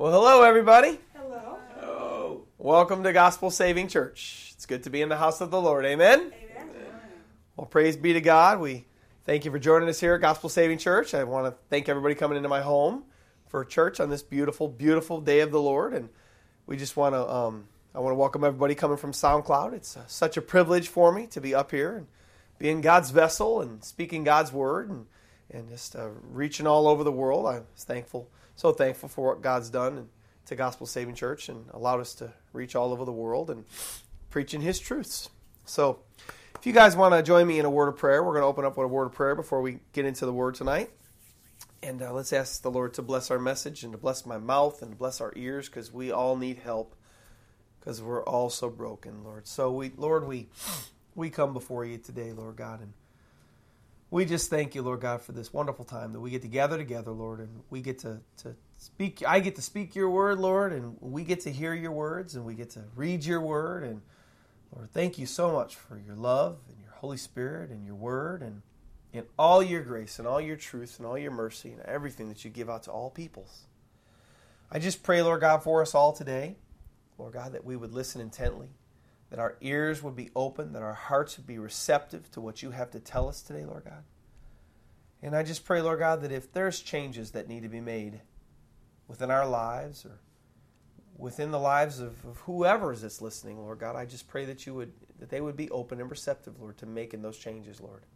Well, hello, everybody. Hello. Hello. Welcome to Gospel Saving Church. It's good to be in the house of the Lord. Amen. Amen. Well, praise be to God. We thank you for joining us here at Gospel Saving Church. I want to thank everybody coming into my home for church on this beautiful, beautiful day of the Lord. And we just want to, um, I want to welcome everybody coming from SoundCloud. It's uh, such a privilege for me to be up here and being God's vessel and speaking God's word and, and just uh, reaching all over the world. I'm thankful, so thankful for what God's done to Gospel Saving Church and allowed us to reach all over the world and preaching His truths. So, if you guys want to join me in a word of prayer, we're going to open up with a word of prayer before we get into the word tonight. And uh, let's ask the Lord to bless our message and to bless my mouth and to bless our ears because we all need help because we're all so broken, Lord. So we, Lord, we we come before you today, Lord God, and we just thank you, Lord God, for this wonderful time that we get to gather together, Lord, and we get to, to speak. I get to speak your word, Lord, and we get to hear your words, and we get to read your word. And Lord, thank you so much for your love and your Holy Spirit and your word and in all your grace and all your truth and all your mercy and everything that you give out to all peoples. I just pray, Lord God, for us all today, Lord God, that we would listen intently, that our ears would be open, that our hearts would be receptive to what you have to tell us today, Lord God. And I just pray, Lord God, that if there's changes that need to be made within our lives or within the lives of, of whoever is that's listening, Lord God, I just pray that you would that they would be open and receptive, Lord, to making those changes, Lord.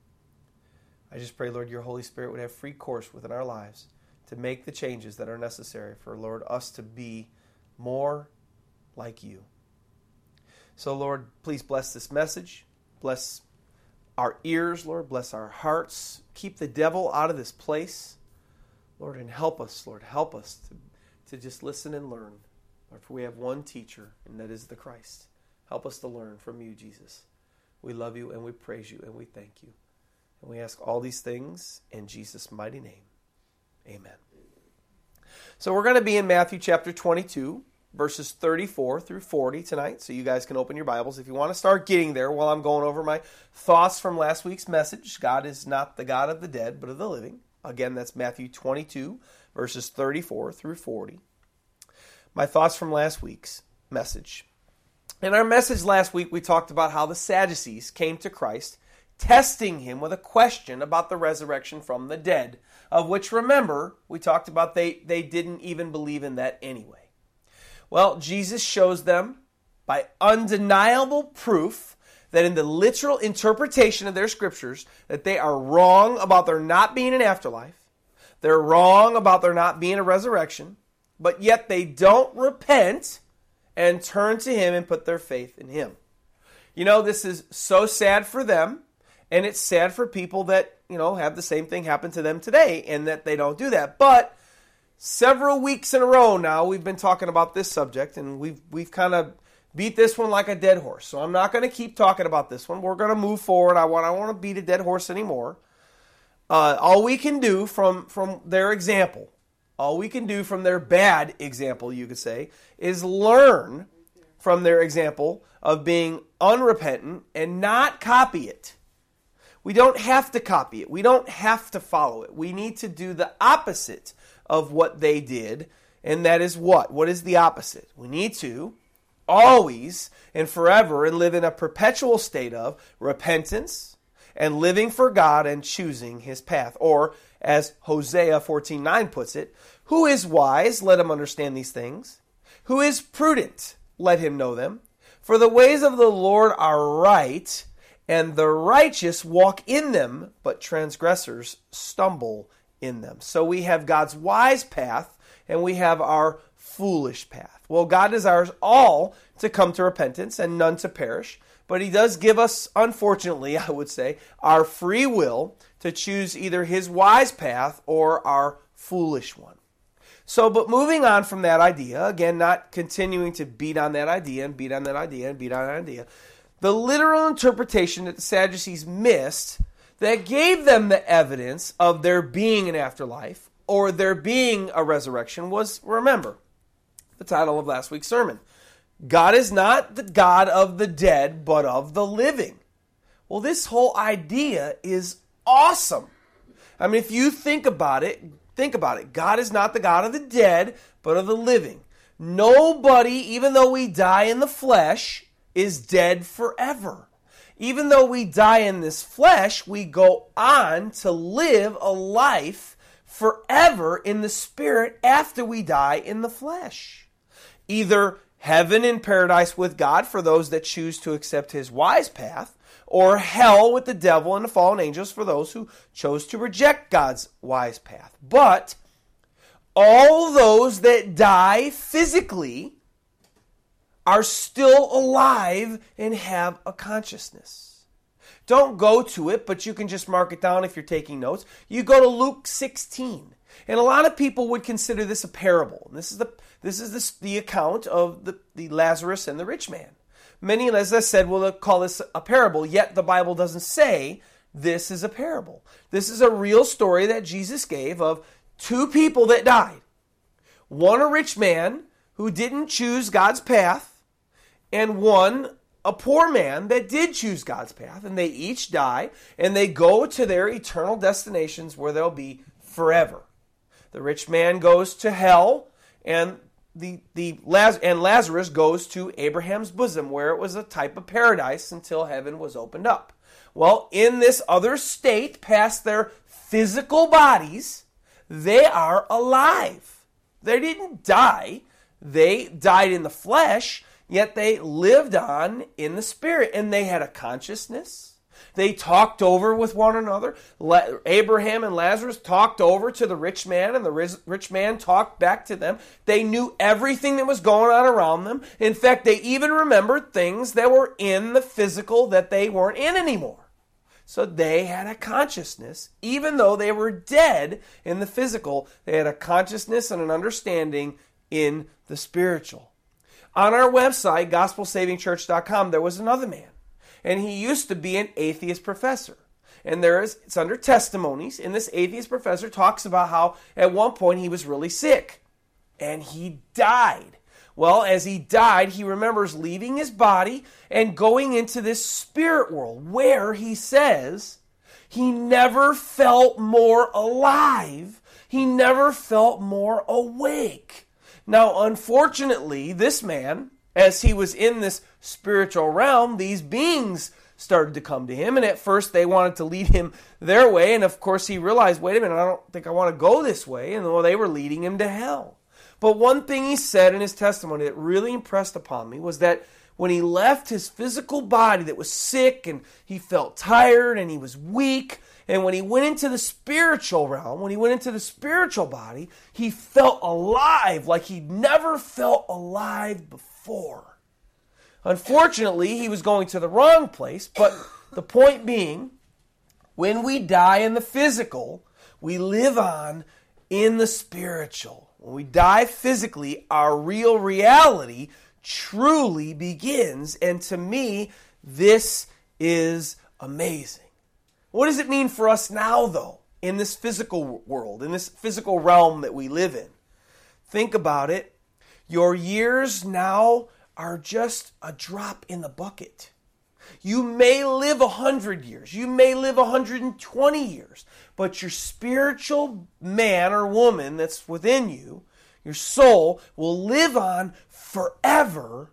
I just pray, Lord, your Holy Spirit would have free course within our lives to make the changes that are necessary for, Lord, us to be more like you. So, Lord, please bless this message. Bless our ears, Lord. Bless our hearts. Keep the devil out of this place, Lord, and help us, Lord. Help us to, to just listen and learn. Lord, for we have one teacher, and that is the Christ. Help us to learn from you, Jesus. We love you and we praise you and we thank you. And we ask all these things in Jesus' mighty name. Amen. So we're going to be in Matthew chapter 22 verses 34 through 40 tonight. So you guys can open your Bibles if you want to start getting there while I'm going over my thoughts from last week's message. God is not the God of the dead, but of the living. Again, that's Matthew 22, verses 34 through 40. My thoughts from last week's message. In our message last week, we talked about how the Sadducees came to Christ, testing him with a question about the resurrection from the dead, of which, remember, we talked about they, they didn't even believe in that anyway. Well, Jesus shows them by undeniable proof that in the literal interpretation of their scriptures that they are wrong about there not being an afterlife. They're wrong about there not being a resurrection, but yet they don't repent and turn to him and put their faith in him. You know, this is so sad for them, and it's sad for people that, you know, have the same thing happen to them today and that they don't do that. But several weeks in a row now we've been talking about this subject and we've we've kind of beat this one like a dead horse. So I'm not going to keep talking about this one. We're going to move forward. I want I want to beat a dead horse anymore. Uh, all we can do from from their example, all we can do from their bad example, you could say, is learn from their example of being unrepentant and not copy it. We don't have to copy it. We don't have to follow it. We need to do the opposite of what they did. And that is what? What is the opposite? We need to always and forever and live in a perpetual state of repentance and living for God and choosing his path. Or as Hosea 14:9 puts it, who is wise, let him understand these things. Who is prudent, let him know them. For the ways of the Lord are right, and the righteous walk in them, but transgressors stumble in them. So we have God's wise path and we have our foolish path. Well, God desires all to come to repentance and none to perish, but He does give us, unfortunately, I would say, our free will to choose either His wise path or our foolish one. So, but moving on from that idea, again, not continuing to beat on that idea and beat on that idea and beat on that idea, the literal interpretation that the Sadducees missed that gave them the evidence of there being an afterlife or there being a resurrection was remember the title of last week's sermon God is not the God of the dead, but of the living. Well, this whole idea is awesome. I mean, if you think about it, Think about it. God is not the God of the dead, but of the living. Nobody, even though we die in the flesh, is dead forever. Even though we die in this flesh, we go on to live a life forever in the spirit after we die in the flesh. Either heaven in paradise with God for those that choose to accept his wise path, or hell with the devil and the fallen angels for those who chose to reject God's wise path. But all those that die physically are still alive and have a consciousness. Don't go to it, but you can just mark it down if you're taking notes. You go to Luke 16. And a lot of people would consider this a parable. This is the this is the, the account of the, the Lazarus and the rich man. Many, as I said, will call this a parable, yet the Bible doesn't say this is a parable. This is a real story that Jesus gave of two people that died. One, a rich man who didn't choose God's path, and one, a poor man that did choose God's path. And they each die, and they go to their eternal destinations where they'll be forever. The rich man goes to hell, and the, the and Lazarus goes to Abraham's bosom, where it was a type of paradise until heaven was opened up. Well, in this other state, past their physical bodies, they are alive. They didn't die. They died in the flesh, yet they lived on in the spirit, and they had a consciousness they talked over with one another. Abraham and Lazarus talked over to the rich man, and the rich man talked back to them. They knew everything that was going on around them. In fact, they even remembered things that were in the physical that they weren't in anymore. So they had a consciousness, even though they were dead in the physical, they had a consciousness and an understanding in the spiritual. On our website, gospelsavingchurch.com, there was another man and he used to be an atheist professor. And there is it's under testimonies, and this atheist professor talks about how at one point he was really sick and he died. Well, as he died, he remembers leaving his body and going into this spirit world where he says he never felt more alive. He never felt more awake. Now, unfortunately, this man, as he was in this spiritual realm, these beings started to come to him. And at first, they wanted to lead him their way. And of course, he realized, wait a minute, I don't think I want to go this way. And well, they were leading him to hell. But one thing he said in his testimony that really impressed upon me was that when he left his physical body that was sick and he felt tired and he was weak, and when he went into the spiritual realm, when he went into the spiritual body, he felt alive like he'd never felt alive before. Unfortunately, he was going to the wrong place, but the point being, when we die in the physical, we live on in the spiritual. When we die physically, our real reality truly begins. And to me, this is amazing. What does it mean for us now, though, in this physical world, in this physical realm that we live in? Think about it. Your years now are just a drop in the bucket. You may live a hundred years, you may live 120 years, but your spiritual man or woman that's within you, your soul, will live on forever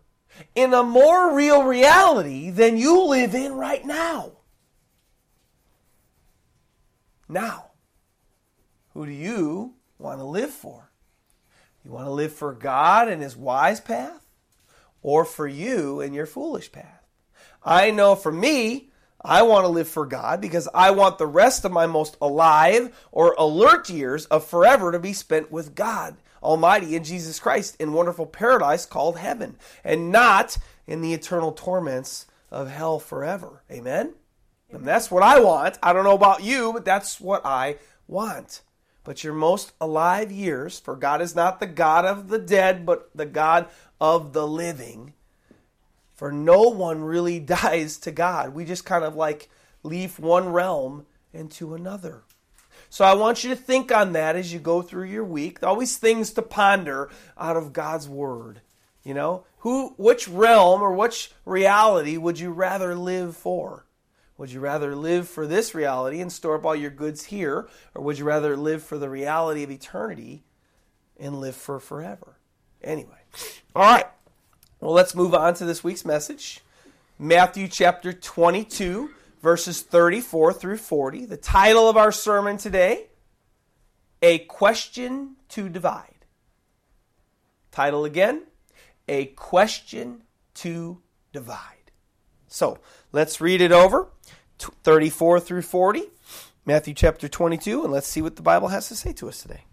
in a more real reality than you live in right now. Now, who do you want to live for? You want to live for God and His wise path? or for you and your foolish path. I know for me, I want to live for God because I want the rest of my most alive or alert years of forever to be spent with God Almighty in Jesus Christ in wonderful paradise called heaven and not in the eternal torments of hell forever. Amen? And that's what I want. I don't know about you, but that's what I want. But your most alive years, for God is not the God of the dead, but the God of the living. For no one really dies to God. We just kind of like leave one realm into another. So I want you to think on that as you go through your week. Always things to ponder out of God's word. You know, who which realm or which reality would you rather live for? Would you rather live for this reality and store up all your goods here, or would you rather live for the reality of eternity and live for forever? Anyway, all right. Well, let's move on to this week's message. Matthew chapter 22, verses 34 through 40. The title of our sermon today A Question to Divide. Title again A Question to Divide. So let's read it over 34 through 40, Matthew chapter 22, and let's see what the Bible has to say to us today.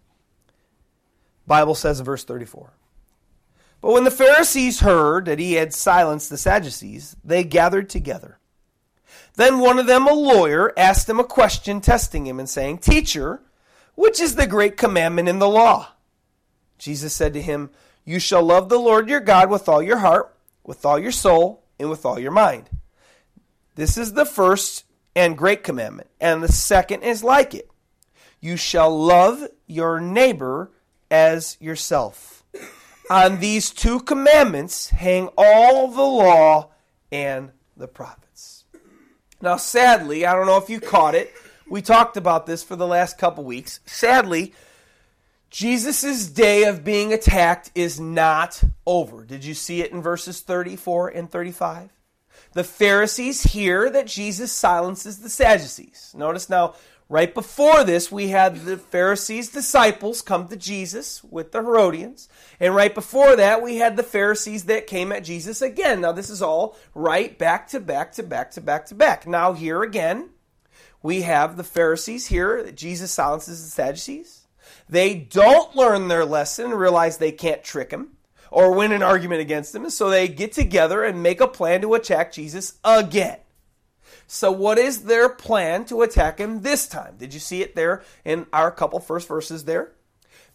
Bible says in verse 34. But when the Pharisees heard that he had silenced the Sadducees, they gathered together. Then one of them, a lawyer, asked him a question, testing him and saying, Teacher, which is the great commandment in the law? Jesus said to him, You shall love the Lord your God with all your heart, with all your soul, and with all your mind. This is the first and great commandment, and the second is like it. You shall love your neighbor as yourself. On these two commandments hang all the law and the prophets. Now, sadly, I don't know if you caught it. We talked about this for the last couple weeks. Sadly, Jesus' day of being attacked is not over. Did you see it in verses 34 and 35? The Pharisees hear that Jesus silences the Sadducees. Notice now, Right before this, we had the Pharisees' disciples come to Jesus with the Herodians. And right before that, we had the Pharisees that came at Jesus again. Now, this is all right back to back to back to back to back. Now, here again, we have the Pharisees hear that Jesus silences the Sadducees. They don't learn their lesson and realize they can't trick him or win an argument against him. So they get together and make a plan to attack Jesus again. So, what is their plan to attack him this time? Did you see it there in our couple first verses there?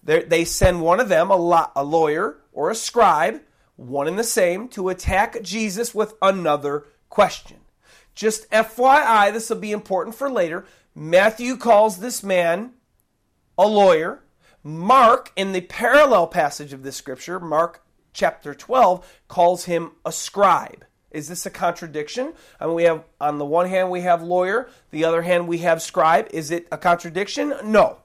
They're, they send one of them, a, lo- a lawyer or a scribe, one and the same, to attack Jesus with another question. Just FYI, this will be important for later. Matthew calls this man a lawyer. Mark, in the parallel passage of this scripture, Mark chapter 12, calls him a scribe. Is this a contradiction? I mean, we have, on the one hand, we have lawyer, the other hand, we have scribe. Is it a contradiction? No.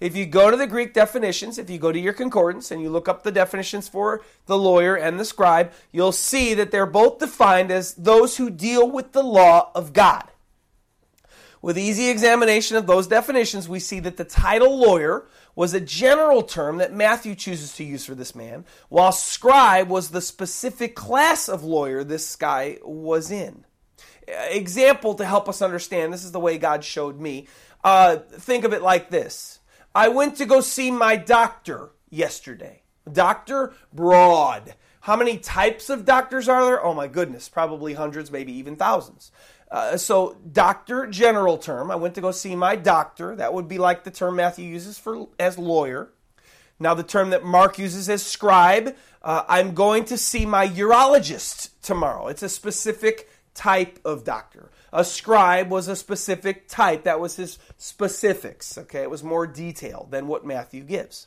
If you go to the Greek definitions, if you go to your concordance and you look up the definitions for the lawyer and the scribe, you'll see that they're both defined as those who deal with the law of God. With easy examination of those definitions, we see that the title lawyer was a general term that Matthew chooses to use for this man, while scribe was the specific class of lawyer this guy was in. Example to help us understand this is the way God showed me. Uh, think of it like this I went to go see my doctor yesterday. Dr. Broad. How many types of doctors are there? Oh my goodness, probably hundreds, maybe even thousands. Uh, so, doctor, general term. I went to go see my doctor. That would be like the term Matthew uses for as lawyer. Now, the term that Mark uses as scribe. Uh, I'm going to see my urologist tomorrow. It's a specific type of doctor. A scribe was a specific type. That was his specifics. Okay, it was more detailed than what Matthew gives.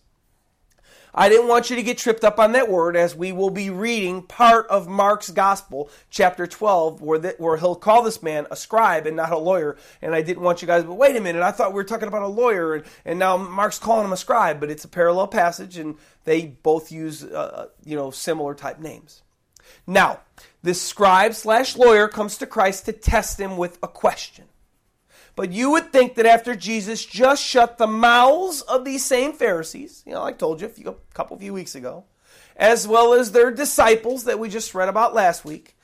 I didn't want you to get tripped up on that word as we will be reading part of Mark's Gospel, chapter 12, where, the, where he'll call this man a scribe and not a lawyer. And I didn't want you guys, but wait a minute, I thought we were talking about a lawyer, and, and now Mark's calling him a scribe, but it's a parallel passage, and they both use, uh, you know, similar type names. Now, this scribe slash lawyer comes to Christ to test him with a question. But you would think that after Jesus just shut the mouths of these same Pharisees, you know, I told you a, few, a couple few weeks ago, as well as their disciples that we just read about last week,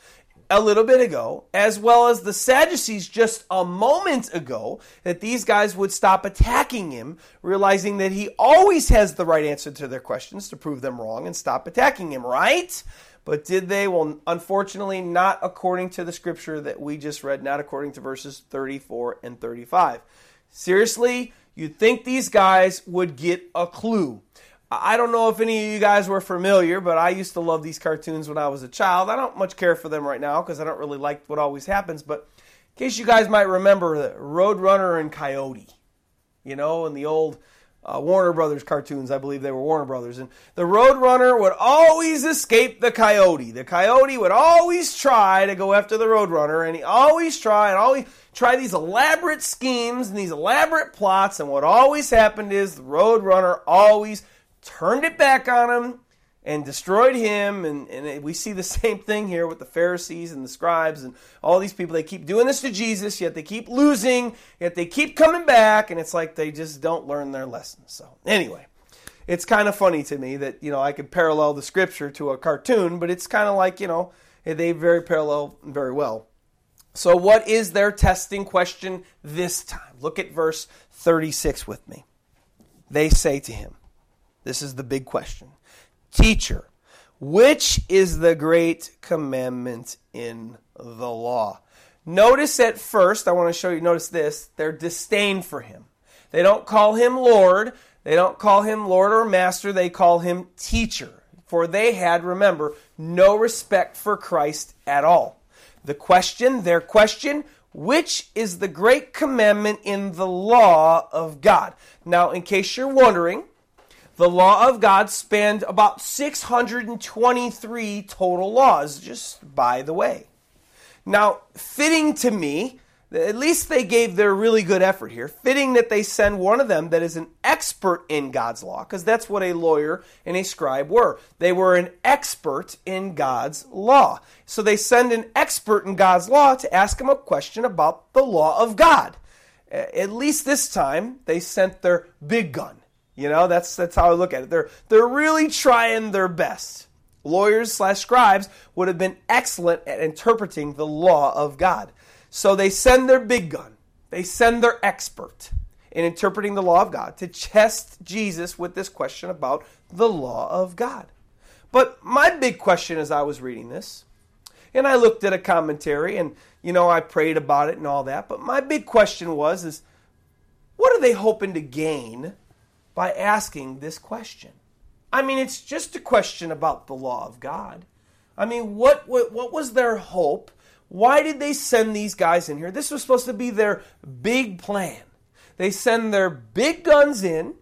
a little bit ago, as well as the Sadducees just a moment ago, that these guys would stop attacking him, realizing that he always has the right answer to their questions to prove them wrong and stop attacking him, right? But did they? Well, unfortunately, not according to the scripture that we just read, not according to verses 34 and 35. Seriously, you'd think these guys would get a clue. I don't know if any of you guys were familiar, but I used to love these cartoons when I was a child. I don't much care for them right now because I don't really like what always happens. But in case you guys might remember Roadrunner and Coyote, you know, and the old uh, Warner Brothers cartoons. I believe they were Warner Brothers. And the Roadrunner would always escape the coyote. The coyote would always try to go after the Roadrunner, and he always try and always try these elaborate schemes and these elaborate plots. And what always happened is the Roadrunner always turned it back on him and destroyed him. And, and we see the same thing here with the Pharisees and the scribes and all these people. They keep doing this to Jesus, yet they keep losing, yet they keep coming back. And it's like they just don't learn their lessons. So, anyway. It's kind of funny to me that, you know, I could parallel the scripture to a cartoon, but it's kind of like, you know, they very parallel very well. So, what is their testing question this time? Look at verse 36 with me. They say to him, This is the big question Teacher, which is the great commandment in the law? Notice at first, I want to show you, notice this, their disdain for him. They don't call him Lord, they don't call him Lord or Master, they call him teacher. For they had, remember, no respect for Christ at all. The question, their question, which is the great commandment in the law of God? Now, in case you're wondering, the law of God spanned about 623 total laws, just by the way. Now, fitting to me, at least they gave their really good effort here, fitting that they send one of them that is an expert in God's law, because that's what a lawyer and a scribe were. They were an expert in God's law. So they send an expert in God's law to ask him a question about the law of God. At least this time, they sent their big gun. You know, that's that's how I look at it. They're they're really trying their best. Lawyers slash scribes would have been excellent at interpreting the law of God. So they send their big gun. They send their expert in interpreting the law of God to test Jesus with this question about the law of God. But my big question as I was reading this, and I looked at a commentary and you know I prayed about it and all that, but my big question was is what are they hoping to gain by asking this question. I mean, it's just a question about the law of God. I mean, what, what, what was their hope? Why did they send these guys in here? This was supposed to be their big plan. They send their big guns in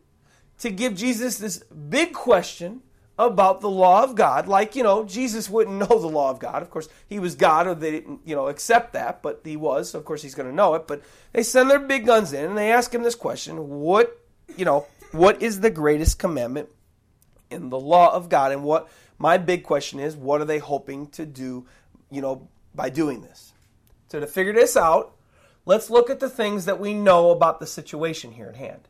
to give Jesus this big question about the law of God. Like, you know, Jesus wouldn't know the law of God. Of course, he was God, or they didn't, you know, accept that, but he was. So of course, he's going to know it. But they send their big guns in and they ask him this question What, you know, what is the greatest commandment in the law of God? And what my big question is, what are they hoping to do, you know, by doing this? So to figure this out, let's look at the things that we know about the situation here at hand.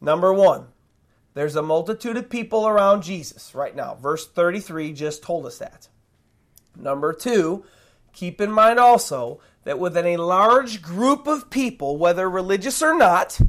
Number one, there's a multitude of people around Jesus right now. Verse 33 just told us that. Number two, keep in mind also that within a large group of people, whether religious or not,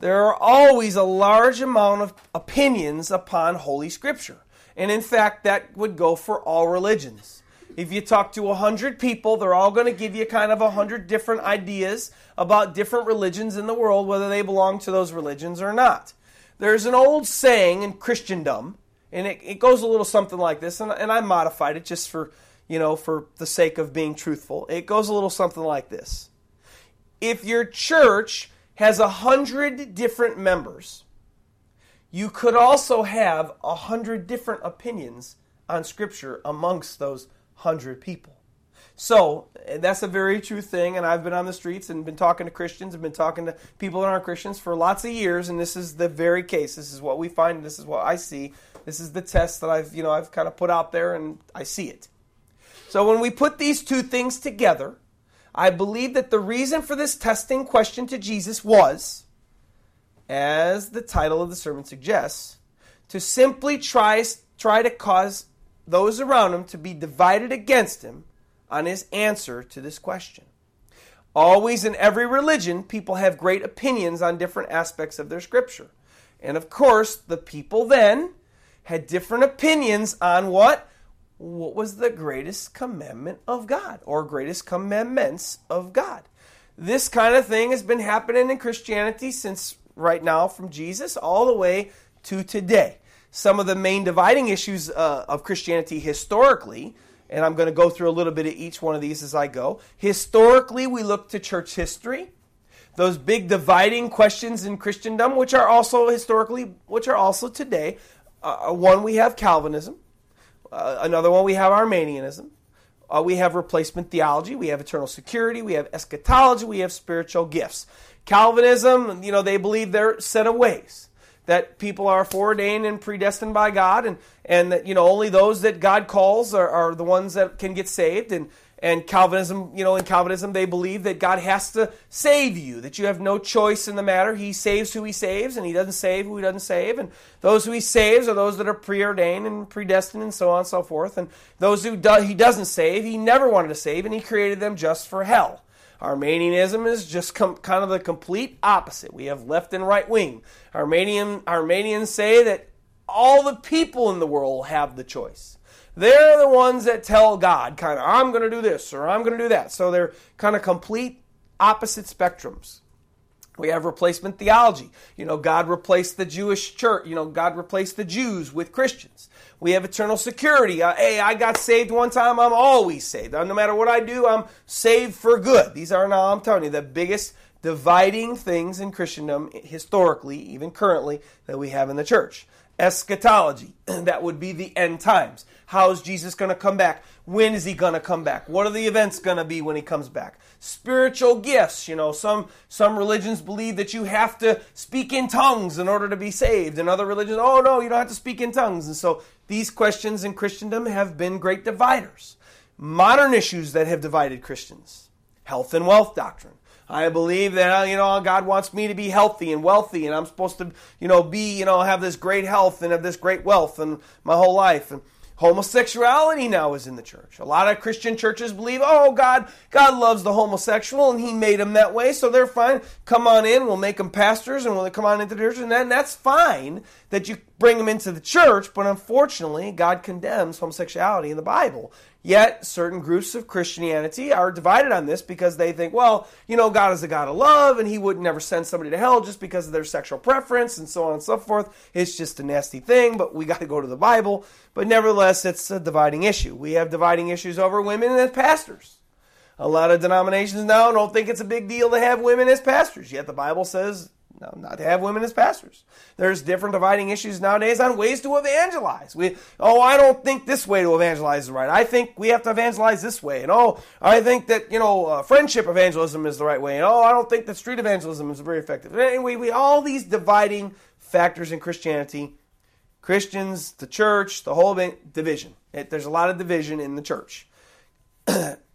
there are always a large amount of opinions upon Holy Scripture. And in fact, that would go for all religions. If you talk to 100 people, they're all going to give you kind of 100 different ideas about different religions in the world, whether they belong to those religions or not. There's an old saying in Christendom, and it, it goes a little something like this, and, and I modified it just for, you know, for the sake of being truthful. It goes a little something like this. If your church has a hundred different members, you could also have a hundred different opinions on Scripture amongst those hundred people. So that's a very true thing, and I've been on the streets and been talking to Christians and been talking to people that aren't Christians for lots of years, and this is the very case. This is what we find. This is what I see. This is the test that I've you know I've kind of put out there, and I see it. So when we put these two things together, I believe that the reason for this testing question to Jesus was, as the title of the sermon suggests, to simply try, try to cause those around him to be divided against him on his answer to this question. Always in every religion, people have great opinions on different aspects of their scripture. And of course, the people then had different opinions on what? What was the greatest commandment of God or greatest commandments of God. This kind of thing has been happening in Christianity since right now from Jesus all the way to today. Some of the main dividing issues uh, of Christianity historically, and I'm going to go through a little bit of each one of these as I go. Historically, we look to church history. those big dividing questions in Christendom, which are also historically, which are also today. Uh, one we have Calvinism, uh, another one we have Arminianism. Uh, we have replacement theology, we have eternal security, we have eschatology, we have spiritual gifts. Calvinism, you know, they believe they're set of ways that people are foreordained and predestined by God, and and that you know only those that God calls are, are the ones that can get saved, and and Calvinism, you know, in Calvinism, they believe that God has to save you, that you have no choice in the matter. He saves who He saves, and He doesn't save who He doesn't save. And those who He saves are those that are preordained and predestined, and so on and so forth. And those who do, He doesn't save, He never wanted to save, and He created them just for hell. Arminianism is just com- kind of the complete opposite. We have left and right wing. Arminian, Arminians say that all the people in the world have the choice. They're the ones that tell God, kind of, I'm going to do this or I'm going to do that. So they're kind of complete opposite spectrums. We have replacement theology. You know, God replaced the Jewish church. You know, God replaced the Jews with Christians. We have eternal security. Uh, hey, I got saved one time. I'm always saved. Uh, no matter what I do, I'm saved for good. These are now, I'm telling you, the biggest dividing things in Christendom historically, even currently, that we have in the church eschatology. that would be the end times. How is Jesus going to come back? When is he going to come back? What are the events going to be when he comes back? Spiritual gifts. You know, some some religions believe that you have to speak in tongues in order to be saved, and other religions, oh no, you don't have to speak in tongues. And so these questions in Christendom have been great dividers. Modern issues that have divided Christians: health and wealth doctrine I believe that uh, you know God wants me to be healthy and wealthy, and I'm supposed to you know be you know have this great health and have this great wealth and my whole life. And homosexuality now is in the church. A lot of Christian churches believe, oh God, God loves the homosexual and He made them that way, so they're fine. Come on in, we'll make them pastors, and we'll come on into the church, and then that's fine that you bring them into the church. But unfortunately, God condemns homosexuality in the Bible. Yet, certain groups of Christianity are divided on this because they think, well, you know, God is a God of love and He would never send somebody to hell just because of their sexual preference and so on and so forth. It's just a nasty thing, but we got to go to the Bible. But nevertheless, it's a dividing issue. We have dividing issues over women as pastors. A lot of denominations now don't think it's a big deal to have women as pastors, yet the Bible says no, not to have women as pastors. There's different dividing issues nowadays on ways to evangelize. We, oh, I don't think this way to evangelize is right. I think we have to evangelize this way. And oh, I think that you know uh, friendship evangelism is the right way. And oh, I don't think that street evangelism is very effective. Anyway, we all these dividing factors in Christianity. Christians, the church, the whole division. It, there's a lot of division in the church.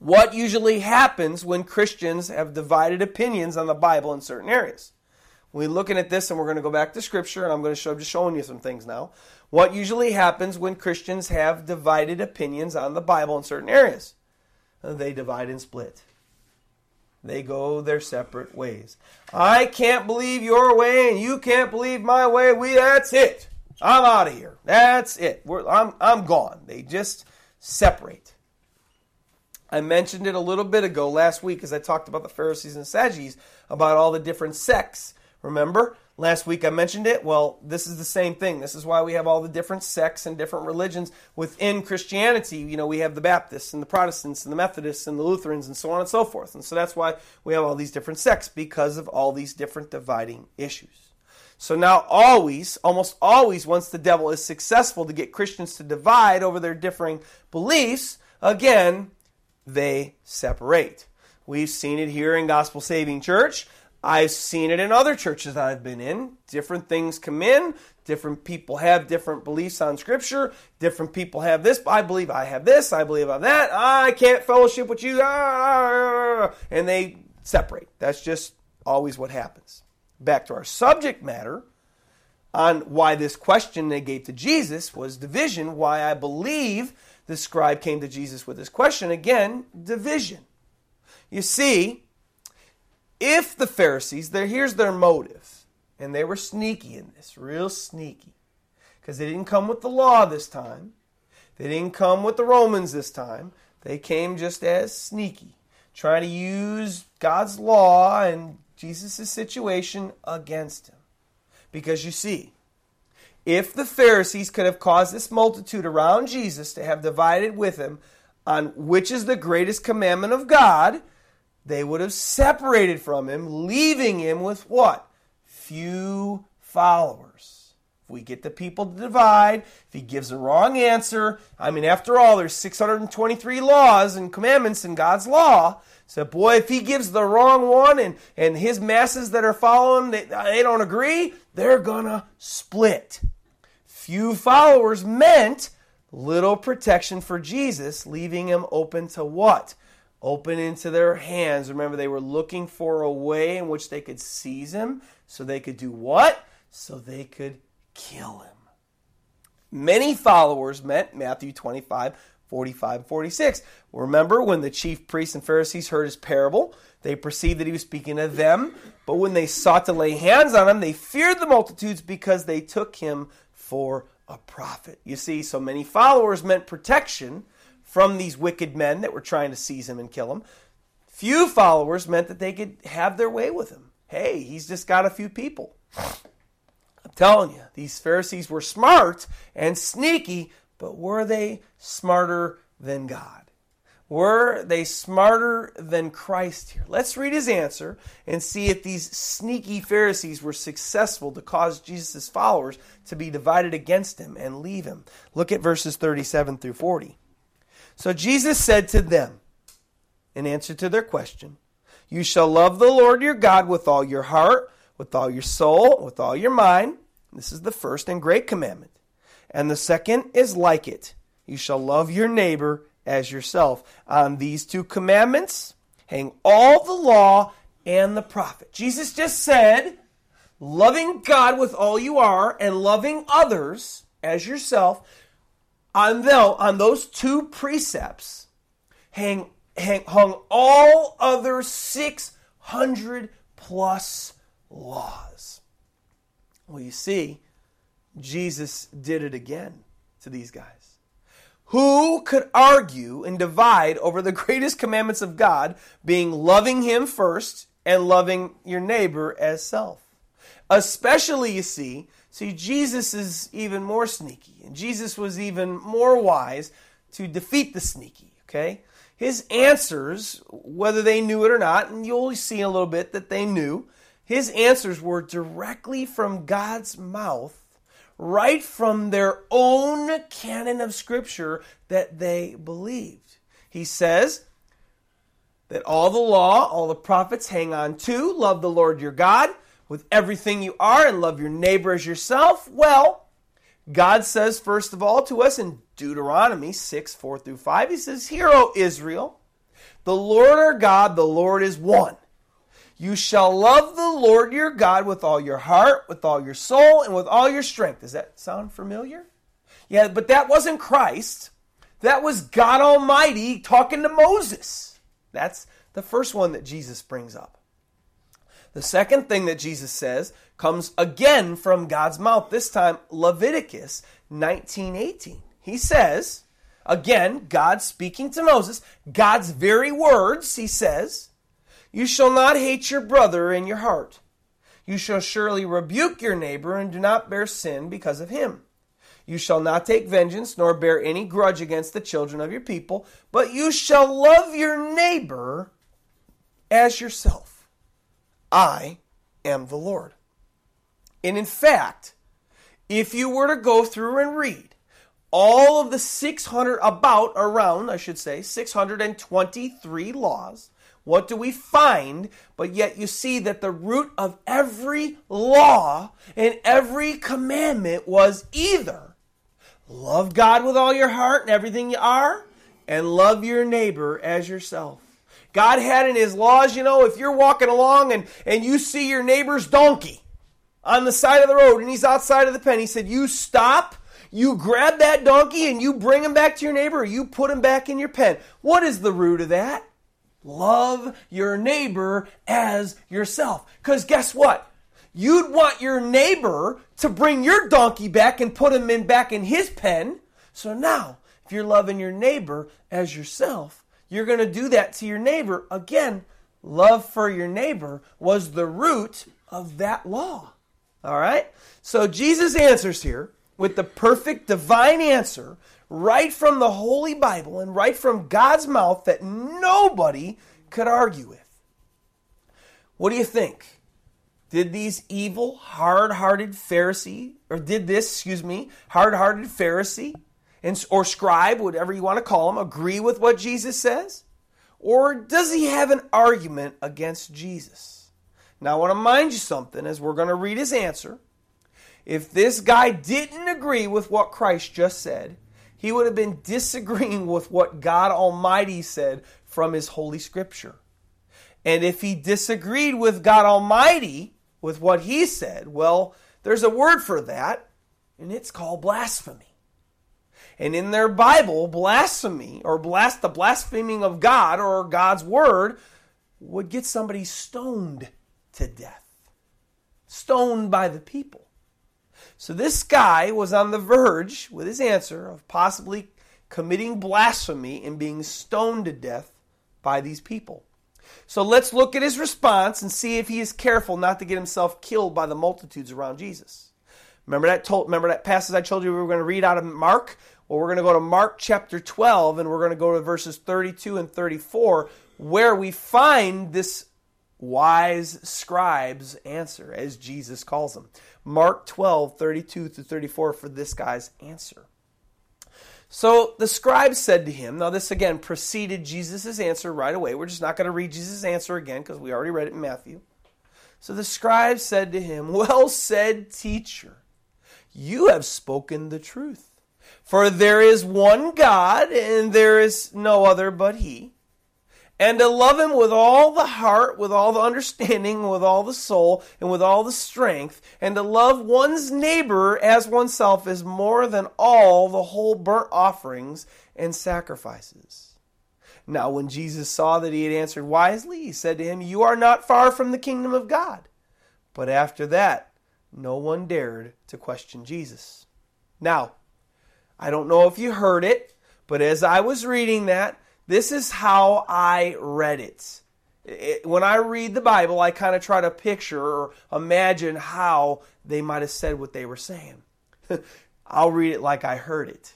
what usually happens when Christians have divided opinions on the Bible in certain areas. We're looking at this and we're going to go back to Scripture, and I'm going to show, just showing you some things now. What usually happens when Christians have divided opinions on the Bible in certain areas? Uh, they divide and split. They go their separate ways. I can't believe your way, and you can't believe my way. We that's it. I'm out of here. That's it. We're, I'm I'm gone. They just separate. I mentioned it a little bit ago last week as I talked about the Pharisees and Sadducees about all the different sects. Remember? Last week I mentioned it. Well, this is the same thing. This is why we have all the different sects and different religions within Christianity. You know, we have the Baptists and the Protestants and the Methodists and the Lutherans and so on and so forth. And so that's why we have all these different sects because of all these different dividing issues. So now, always, almost always, once the devil is successful to get Christians to divide over their differing beliefs, again, they separate. We've seen it here in Gospel Saving Church. I've seen it in other churches that I've been in. Different things come in. Different people have different beliefs on Scripture. Different people have this. I believe I have this. I believe I have that. I can't fellowship with you. Ah. And they separate. That's just always what happens. Back to our subject matter on why this question they gave to Jesus was division, why I believe the scribe came to Jesus with this question. Again, division. You see, if the Pharisees, here's their motive, and they were sneaky in this, real sneaky, because they didn't come with the law this time, they didn't come with the Romans this time, they came just as sneaky, trying to use God's law and Jesus' situation against him. Because you see, if the Pharisees could have caused this multitude around Jesus to have divided with him on which is the greatest commandment of God, they would have separated from him, leaving him with what? Few followers. We get the people to divide, if he gives a wrong answer, I mean, after all, there's 623 laws and commandments in God's law. So, boy, if he gives the wrong one and, and his masses that are following, they, they don't agree, they're going to split. Few followers meant little protection for Jesus, leaving him open to what? Open into their hands. Remember, they were looking for a way in which they could seize him so they could do what? So they could kill him. Many followers meant Matthew 25 45 46. Remember when the chief priests and Pharisees heard his parable, they perceived that he was speaking to them, but when they sought to lay hands on him, they feared the multitudes because they took him for a prophet. You see, so many followers meant protection from these wicked men that were trying to seize him and kill him. Few followers meant that they could have their way with him. Hey, he's just got a few people. I'm telling you, these Pharisees were smart and sneaky, but were they smarter than God? Were they smarter than Christ here? Let's read his answer and see if these sneaky Pharisees were successful to cause Jesus' followers to be divided against him and leave him. Look at verses 37 through 40. So Jesus said to them, in answer to their question, You shall love the Lord your God with all your heart, with all your soul, with all your mind. This is the first and great commandment. And the second is like it you shall love your neighbor as yourself. On these two commandments hang all the law and the prophet. Jesus just said, loving God with all you are and loving others as yourself, on, on those two precepts hang, hang, hung all other 600 plus laws. Well, you see, Jesus did it again to these guys. Who could argue and divide over the greatest commandments of God being loving Him first and loving your neighbor as self? Especially, you see, see, Jesus is even more sneaky, and Jesus was even more wise to defeat the sneaky, okay? His answers, whether they knew it or not, and you'll see in a little bit that they knew, his answers were directly from God's mouth right from their own canon of Scripture that they believed. He says that all the law, all the prophets hang on to love the Lord your God with everything you are and love your neighbor as yourself. Well, God says, first of all, to us in Deuteronomy 6 4 through 5, He says, Hear, O Israel, the Lord our God, the Lord is one. You shall love the Lord your God with all your heart, with all your soul, and with all your strength. Does that sound familiar? Yeah, but that wasn't Christ. That was God Almighty talking to Moses. That's the first one that Jesus brings up. The second thing that Jesus says comes again from God's mouth, this time Leviticus 19:18. He says, again, God speaking to Moses, God's very words, he says, you shall not hate your brother in your heart. You shall surely rebuke your neighbor and do not bear sin because of him. You shall not take vengeance nor bear any grudge against the children of your people, but you shall love your neighbor as yourself. I am the Lord. And in fact, if you were to go through and read all of the 600, about, around, I should say, 623 laws what do we find? But yet you see that the root of every law and every commandment was either love God with all your heart and everything you are, and love your neighbor as yourself. God had in his laws, you know, if you're walking along and, and you see your neighbor's donkey on the side of the road and he's outside of the pen, he said, You stop, you grab that donkey and you bring him back to your neighbor, or you put him back in your pen. What is the root of that? Love your neighbor as yourself. Because guess what? You'd want your neighbor to bring your donkey back and put him in back in his pen. So now, if you're loving your neighbor as yourself, you're going to do that to your neighbor. Again, love for your neighbor was the root of that law. All right? So Jesus answers here with the perfect divine answer right from the Holy Bible and right from God's mouth that nobody could argue with. What do you think? Did these evil, hard hearted Pharisee, or did this, excuse me, hard hearted Pharisee and, or scribe, whatever you want to call him, agree with what Jesus says? Or does he have an argument against Jesus? Now, I want to mind you something as we're going to read his answer. If this guy didn't agree with what Christ just said, he would have been disagreeing with what God Almighty said from his Holy Scripture. And if he disagreed with God Almighty, with what he said, well, there's a word for that, and it's called blasphemy. And in their Bible, blasphemy or blast the blaspheming of God or God's word would get somebody stoned to death. Stoned by the people. So this guy was on the verge with his answer of possibly committing blasphemy and being stoned to death by these people. So let's look at his response and see if he is careful not to get himself killed by the multitudes around Jesus. Remember that told, remember that passage I told you we were going to read out of Mark? Well, we're going to go to Mark chapter 12 and we're going to go to verses 32 and 34 where we find this wise scribe's answer as Jesus calls him. Mark 12, 32 through 34 for this guy's answer. So the scribe said to him, now this again preceded Jesus' answer right away. We're just not going to read Jesus' answer again because we already read it in Matthew. So the scribe said to him, Well said, teacher, you have spoken the truth. For there is one God, and there is no other but He and to love him with all the heart, with all the understanding, with all the soul, and with all the strength, and to love one's neighbor as oneself is more than all the whole burnt offerings and sacrifices. Now, when Jesus saw that he had answered wisely, he said to him, You are not far from the kingdom of God. But after that, no one dared to question Jesus. Now, I don't know if you heard it, but as I was reading that, this is how I read it. it when I read the Bible, I kind of try to picture or imagine how they might have said what they were saying. I'll read it like I heard it.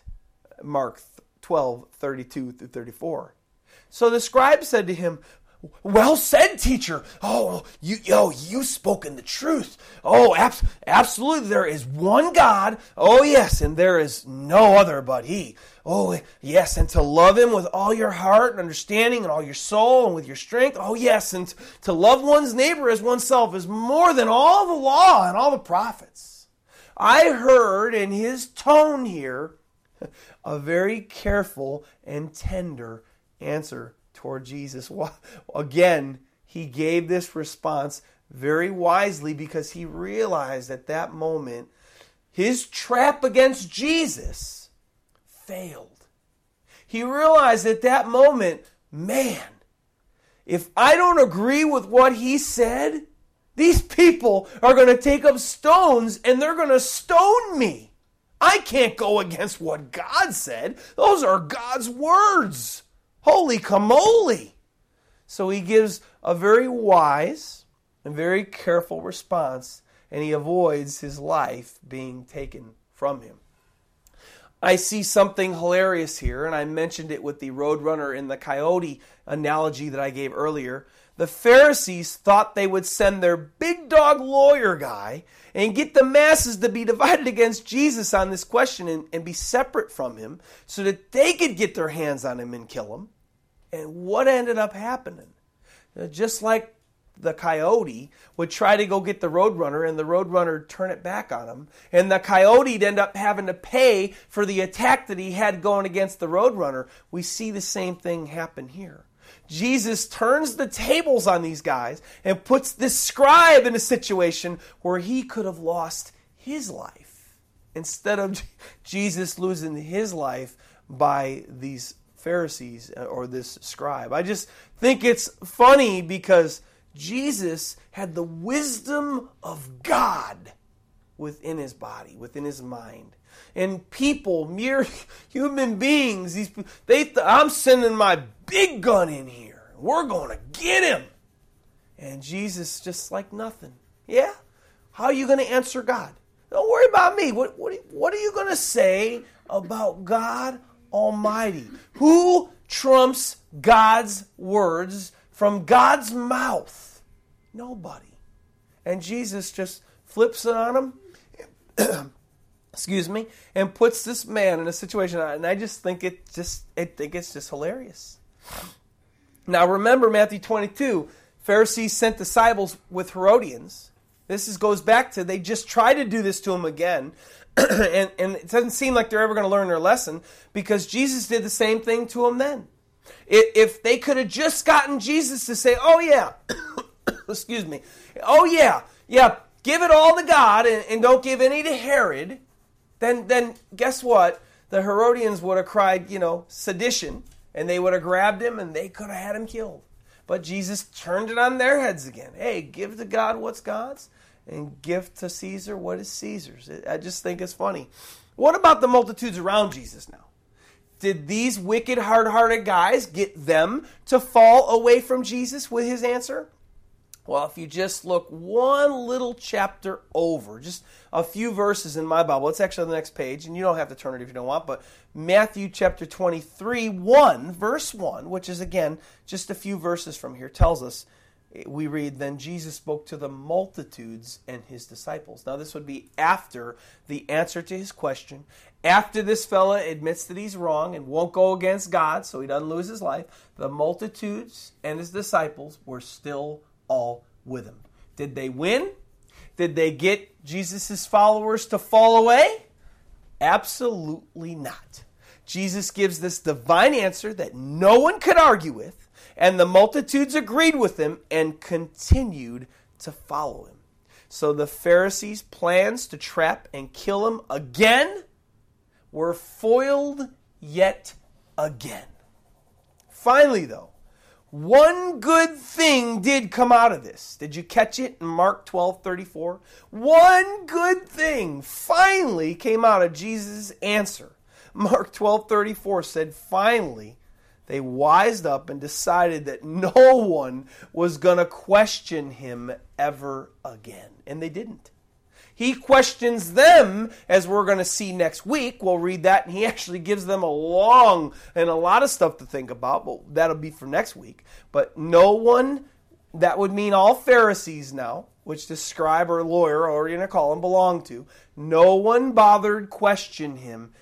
Mark 12, 32 through 34. So the scribe said to him, well said, teacher. Oh, you, oh, you spoken the truth. Oh, ab- absolutely. There is one God. Oh, yes, and there is no other but He. Oh, yes, and to love Him with all your heart and understanding and all your soul and with your strength. Oh, yes, and to love one's neighbor as oneself is more than all the law and all the prophets. I heard in His tone here a very careful and tender answer toward Jesus. Again, he gave this response very wisely because he realized at that moment his trap against Jesus failed. He realized at that moment, man, if I don't agree with what he said, these people are going to take up stones and they're going to stone me. I can't go against what God said. Those are God's words. Holy camole! So he gives a very wise and very careful response, and he avoids his life being taken from him. I see something hilarious here, and I mentioned it with the roadrunner and the coyote analogy that I gave earlier. The Pharisees thought they would send their big dog lawyer guy and get the masses to be divided against Jesus on this question and, and be separate from him so that they could get their hands on him and kill him. And what ended up happening? Uh, just like the coyote would try to go get the roadrunner and the roadrunner turn it back on him and the coyote'd end up having to pay for the attack that he had going against the roadrunner we see the same thing happen here jesus turns the tables on these guys and puts this scribe in a situation where he could have lost his life instead of jesus losing his life by these Pharisees uh, or this scribe. I just think it's funny because Jesus had the wisdom of God within his body, within his mind. And people, mere human beings, these they th- I'm sending my big gun in here. We're going to get him. And Jesus just like nothing. Yeah? How are you going to answer God? Don't worry about me. What, what, what are you going to say about God Almighty. Who trumps God's words from God's mouth? Nobody. And Jesus just flips it on him. excuse me, and puts this man in a situation, and I just think it just, I think it's just hilarious. Now remember Matthew 22, Pharisees sent disciples with Herodians. This is, goes back to they just tried to do this to him again, and, and it doesn't seem like they're ever going to learn their lesson because Jesus did the same thing to them then. If they could have just gotten Jesus to say, "Oh yeah," excuse me, "Oh yeah, yeah," give it all to God and, and don't give any to Herod, then then guess what? The Herodians would have cried, you know, sedition, and they would have grabbed him and they could have had him killed. But Jesus turned it on their heads again. Hey, give to God what's God's, and give to Caesar what is Caesar's. I just think it's funny. What about the multitudes around Jesus now? Did these wicked, hard hearted guys get them to fall away from Jesus with his answer? Well, if you just look one little chapter over, just a few verses in my Bible, it's actually on the next page, and you don't have to turn it if you don't want, but Matthew chapter 23, 1, verse 1, which is again just a few verses from here, tells us we read, Then Jesus spoke to the multitudes and his disciples. Now, this would be after the answer to his question, after this fella admits that he's wrong and won't go against God, so he doesn't lose his life. The multitudes and his disciples were still all with him. Did they win? Did they get Jesus' followers to fall away? Absolutely not. Jesus gives this divine answer that no one could argue with, and the multitudes agreed with him and continued to follow him. So the Pharisees' plans to trap and kill him again were foiled yet again. Finally, though, one good thing did come out of this. Did you catch it in Mark 12 34? One good thing finally came out of Jesus' answer. Mark 12 34 said, Finally, they wised up and decided that no one was going to question him ever again. And they didn't. He questions them, as we're going to see next week. We'll read that, and he actually gives them a long and a lot of stuff to think about, but that'll be for next week. But no one, that would mean all Pharisees now, which the scribe or lawyer, or you're going to call him, belong to, no one bothered question him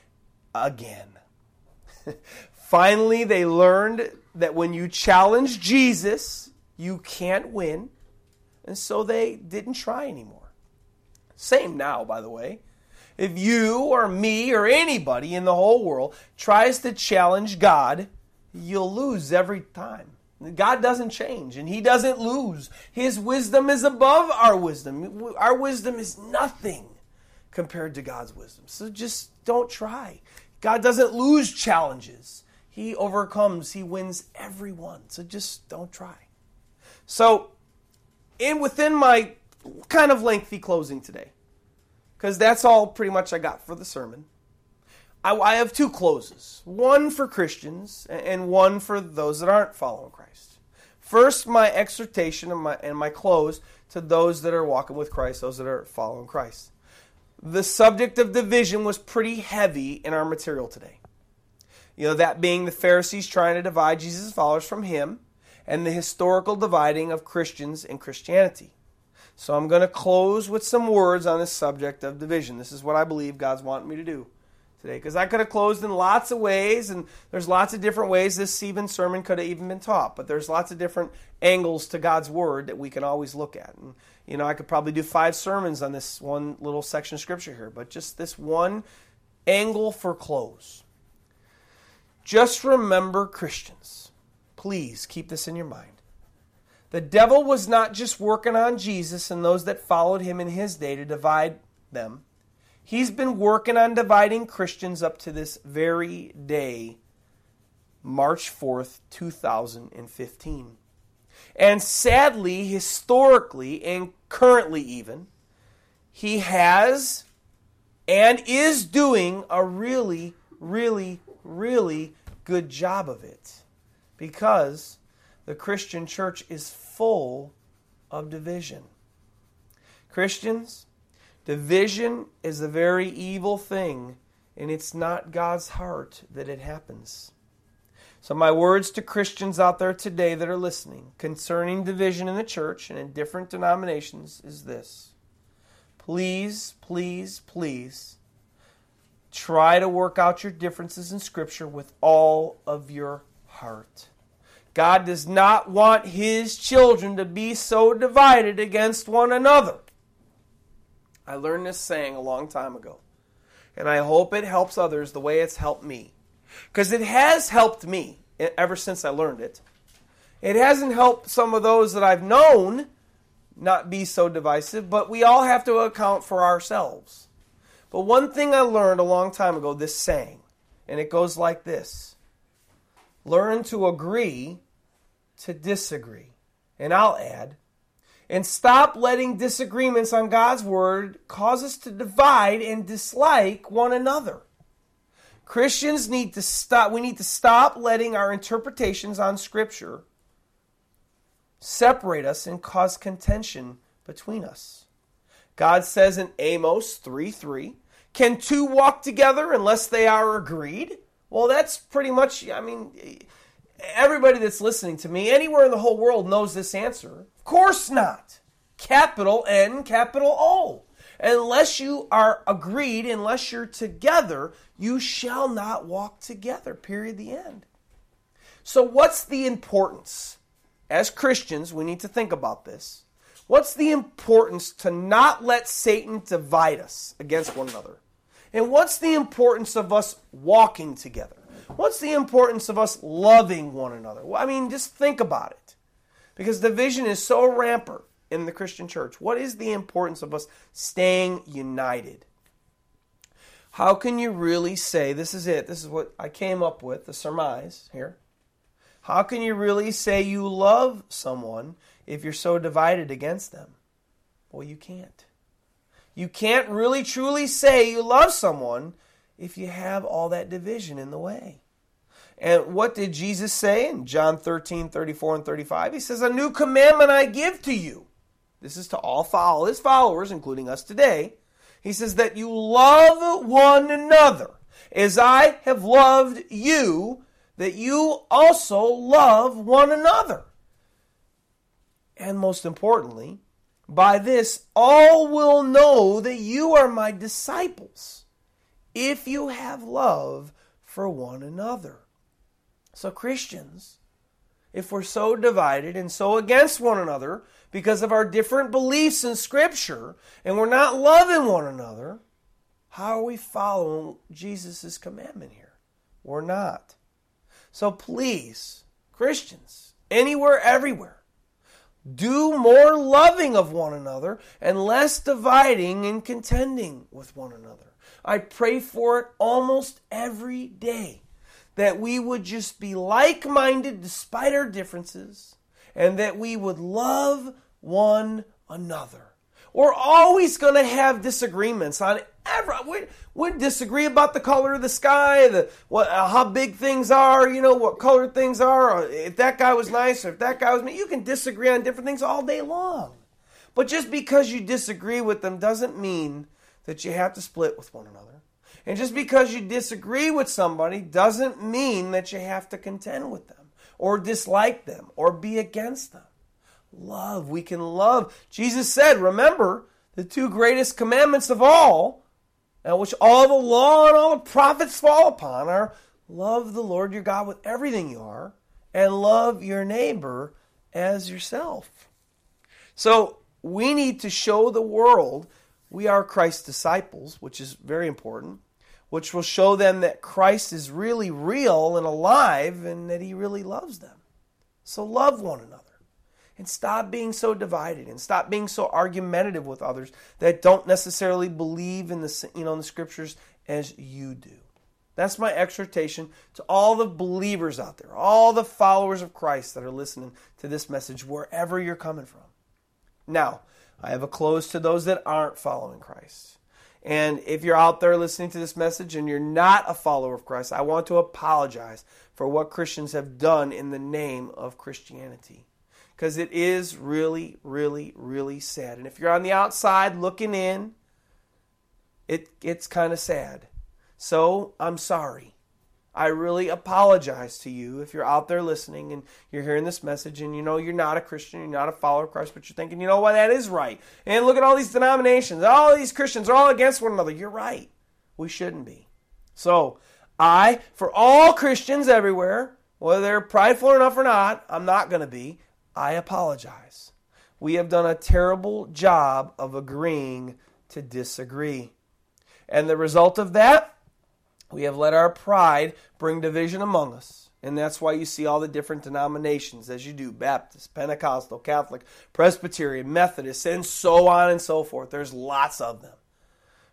again. Finally, they learned that when you challenge Jesus, you can't win, and so they didn't try anymore. Same now, by the way. If you or me or anybody in the whole world tries to challenge God, you'll lose every time. God doesn't change and He doesn't lose. His wisdom is above our wisdom. Our wisdom is nothing compared to God's wisdom. So just don't try. God doesn't lose challenges, He overcomes, He wins every one. So just don't try. So, in within my kind of lengthy closing today because that's all pretty much I got for the sermon. I, I, have two closes one for Christians and one for those that aren't following Christ. First, my exhortation and my, and my close to those that are walking with Christ, those that are following Christ. The subject of division was pretty heavy in our material today. You know, that being the Pharisees trying to divide Jesus' followers from him, and the historical dividing of Christians and Christianity. So I'm going to close with some words on this subject of division. This is what I believe God's wanting me to do today. Because I could have closed in lots of ways, and there's lots of different ways this even sermon could have even been taught. But there's lots of different angles to God's word that we can always look at. And you know, I could probably do five sermons on this one little section of scripture here, but just this one angle for close. Just remember, Christians, please keep this in your mind. The devil was not just working on Jesus and those that followed him in his day to divide them. He's been working on dividing Christians up to this very day, March 4th, 2015. And sadly, historically, and currently even, he has and is doing a really, really, really good job of it. Because the Christian church is full of division. Christians, division is a very evil thing, and it's not God's heart that it happens. So, my words to Christians out there today that are listening concerning division in the church and in different denominations is this please, please, please try to work out your differences in Scripture with all of your heart. God does not want His children to be so divided against one another. I learned this saying a long time ago, and I hope it helps others the way it's helped me. Because it has helped me ever since I learned it. It hasn't helped some of those that I've known not be so divisive, but we all have to account for ourselves. But one thing I learned a long time ago, this saying, and it goes like this Learn to agree to disagree. And I'll add, and stop letting disagreements on God's word cause us to divide and dislike one another. Christians need to stop we need to stop letting our interpretations on scripture separate us and cause contention between us. God says in Amos 3 3, Can two walk together unless they are agreed? Well, that's pretty much, I mean, everybody that's listening to me anywhere in the whole world knows this answer. Of course not. Capital N, capital O. Unless you are agreed, unless you're together, you shall not walk together. Period. The end. So, what's the importance? As Christians, we need to think about this. What's the importance to not let Satan divide us against one another? And what's the importance of us walking together? What's the importance of us loving one another? Well, I mean, just think about it. Because division is so rampant in the Christian church. What is the importance of us staying united? How can you really say, this is it, this is what I came up with, the surmise here. How can you really say you love someone if you're so divided against them? Well, you can't. You can't really truly say you love someone if you have all that division in the way. And what did Jesus say in John 13, 34, and 35? He says, A new commandment I give to you. This is to all follow his followers, including us today. He says that you love one another as I have loved you, that you also love one another. And most importantly, by this all will know that you are my disciples if you have love for one another. So, Christians, if we're so divided and so against one another because of our different beliefs in Scripture and we're not loving one another, how are we following Jesus' commandment here? We're not. So, please, Christians, anywhere, everywhere, do more loving of one another and less dividing and contending with one another. I pray for it almost every day that we would just be like minded despite our differences, and that we would love one another. We're always going to have disagreements on every. We, we disagree about the color of the sky, the what, uh, how big things are, you know, what color things are. if that guy was nice, or if that guy was me, you can disagree on different things all day long. But just because you disagree with them doesn't mean that you have to split with one another. And just because you disagree with somebody doesn't mean that you have to contend with them or dislike them or be against them. Love, we can love. Jesus said, remember, the two greatest commandments of all, and which all the law and all the prophets fall upon, are love the Lord your God with everything you are, and love your neighbor as yourself. So we need to show the world we are Christ's disciples, which is very important which will show them that Christ is really real and alive and that he really loves them. So love one another. And stop being so divided and stop being so argumentative with others that don't necessarily believe in the you know in the scriptures as you do. That's my exhortation to all the believers out there, all the followers of Christ that are listening to this message wherever you're coming from. Now, I have a close to those that aren't following Christ. And if you're out there listening to this message and you're not a follower of Christ, I want to apologize for what Christians have done in the name of Christianity. Because it is really, really, really sad. And if you're on the outside looking in, it, it's kind of sad. So I'm sorry. I really apologize to you if you're out there listening and you're hearing this message and you know you're not a Christian, you're not a follower of Christ, but you're thinking, you know what, that is right. And look at all these denominations, all these Christians are all against one another. You're right. We shouldn't be. So, I, for all Christians everywhere, whether they're prideful enough or not, I'm not going to be, I apologize. We have done a terrible job of agreeing to disagree. And the result of that, we have let our pride bring division among us. And that's why you see all the different denominations as you do Baptist, Pentecostal, Catholic, Presbyterian, Methodist, and so on and so forth. There's lots of them.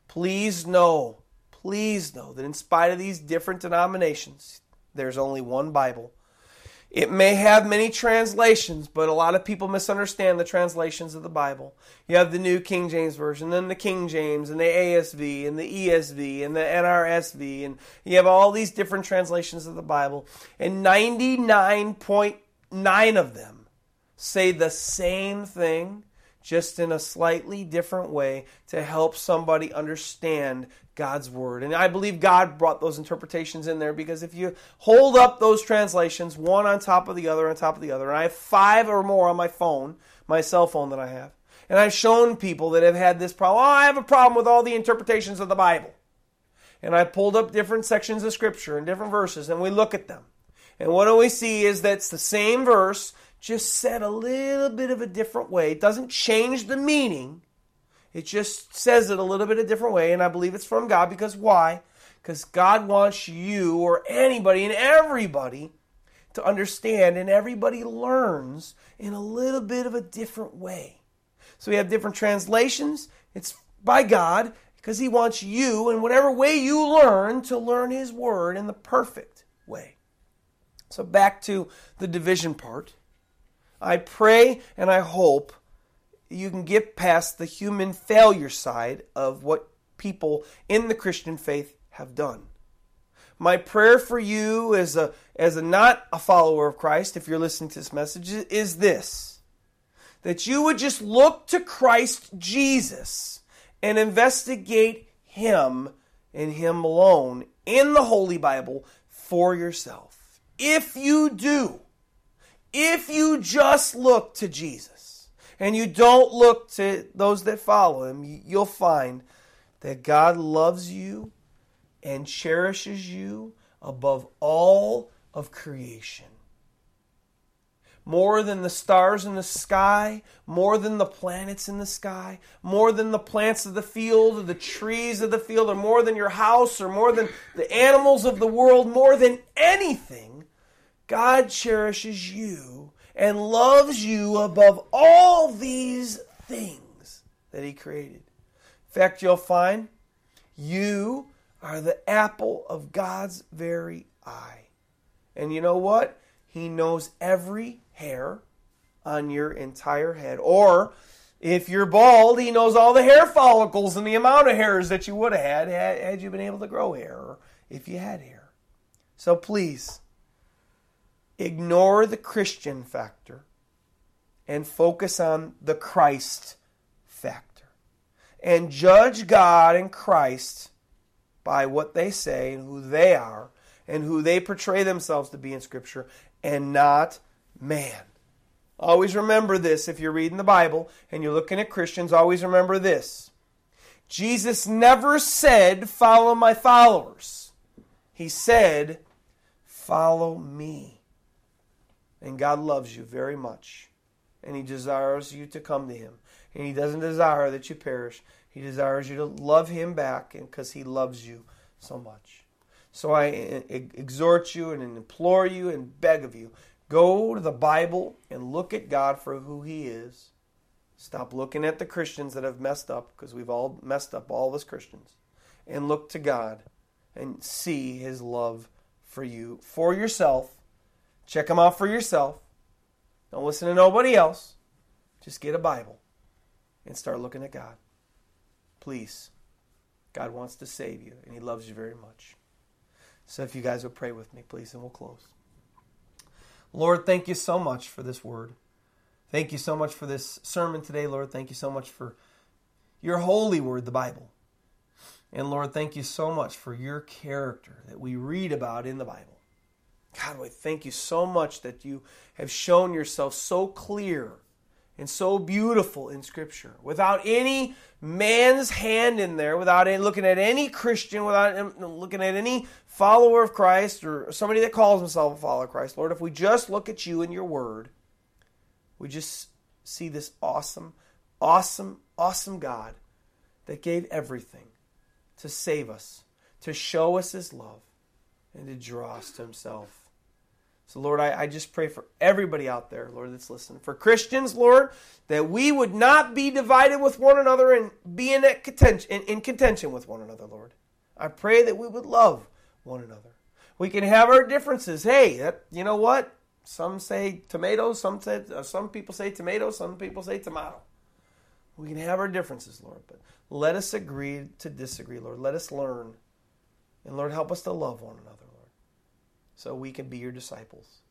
Please know, please know that in spite of these different denominations, there's only one Bible it may have many translations, but a lot of people misunderstand the translations of the Bible. You have the New King James Version, then the King James, and the ASV, and the ESV, and the NRSV, and you have all these different translations of the Bible. And 99.9 of them say the same thing, just in a slightly different way to help somebody understand God's word. And I believe God brought those interpretations in there because if you hold up those translations, one on top of the other, on top of the other, and I have five or more on my phone, my cell phone that I have, and I've shown people that have had this problem. Oh, I have a problem with all the interpretations of the Bible. And I pulled up different sections of Scripture and different verses, and we look at them. And what do we see is that it's the same verse, just said a little bit of a different way. It doesn't change the meaning it just says it a little bit a different way, and I believe it's from God because why? Because God wants you or anybody and everybody to understand, and everybody learns in a little bit of a different way. So we have different translations. It's by God because He wants you, in whatever way you learn, to learn His Word in the perfect way. So back to the division part. I pray and I hope you can get past the human failure side of what people in the Christian faith have done. My prayer for you as a as a not a follower of Christ, if you're listening to this message, is this that you would just look to Christ Jesus and investigate him and him alone in the Holy Bible for yourself. If you do, if you just look to Jesus, and you don't look to those that follow him, you'll find that God loves you and cherishes you above all of creation. More than the stars in the sky, more than the planets in the sky, more than the plants of the field or the trees of the field, or more than your house, or more than the animals of the world, more than anything, God cherishes you and loves you above all these things that He created. In fact, you'll find you are the apple of God's very eye. And you know what? He knows every hair on your entire head. Or if you're bald, he knows all the hair follicles and the amount of hairs that you would have had had you been able to grow hair or if you had hair. So please, ignore the Christian factor and focus on the Christ factor. And judge God and Christ by what they say and who they are and who they portray themselves to be in Scripture and not man. Always remember this if you're reading the Bible and you're looking at Christians, always remember this. Jesus never said, Follow my followers. He said, Follow me. And God loves you very much. And He desires you to come to Him. And He doesn't desire that you perish. He desires you to love Him back because He loves you so much. So I exhort you and implore you and beg of you go to the Bible and look at God for who He is. Stop looking at the Christians that have messed up because we've all messed up, all of us Christians. And look to God and see His love for you, for yourself, Check them out for yourself. Don't listen to nobody else. Just get a Bible and start looking at God. Please. God wants to save you, and He loves you very much. So if you guys would pray with me, please, and we'll close. Lord, thank you so much for this word. Thank you so much for this sermon today, Lord. Thank you so much for your holy word, the Bible. And Lord, thank you so much for your character that we read about in the Bible. God, we thank you so much that you have shown yourself so clear and so beautiful in Scripture without any man's hand in there, without any, looking at any Christian, without looking at any follower of Christ or somebody that calls himself a follower of Christ. Lord, if we just look at you and your word, we just see this awesome, awesome, awesome God that gave everything to save us, to show us his love, and to draw us to himself. So, Lord, I, I, just pray for everybody out there, Lord, that's listening. For Christians, Lord, that we would not be divided with one another and be in, contention, in, in contention with one another, Lord. I pray that we would love one another. We can have our differences. Hey, that, you know what? Some say tomatoes, some say, uh, some people say tomato, some people say tomato. We can have our differences, Lord, but let us agree to disagree, Lord. Let us learn. And Lord, help us to love one another so we can be your disciples.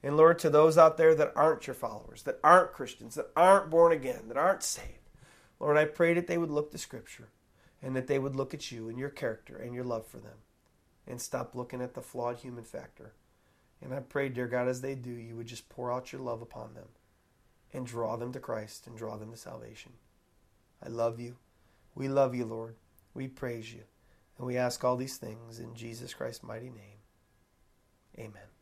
And Lord, to those out there that aren't your followers, that aren't Christians, that aren't born again, that aren't saved, Lord, I pray that they would look to Scripture and that they would look at you and your character and your love for them and stop looking at the flawed human factor. And I pray, dear God, as they do, you would just pour out your love upon them and draw them to Christ and draw them to salvation. I love you. We love you, Lord. We praise you. And we ask all these things in Jesus Christ's mighty name. Amen.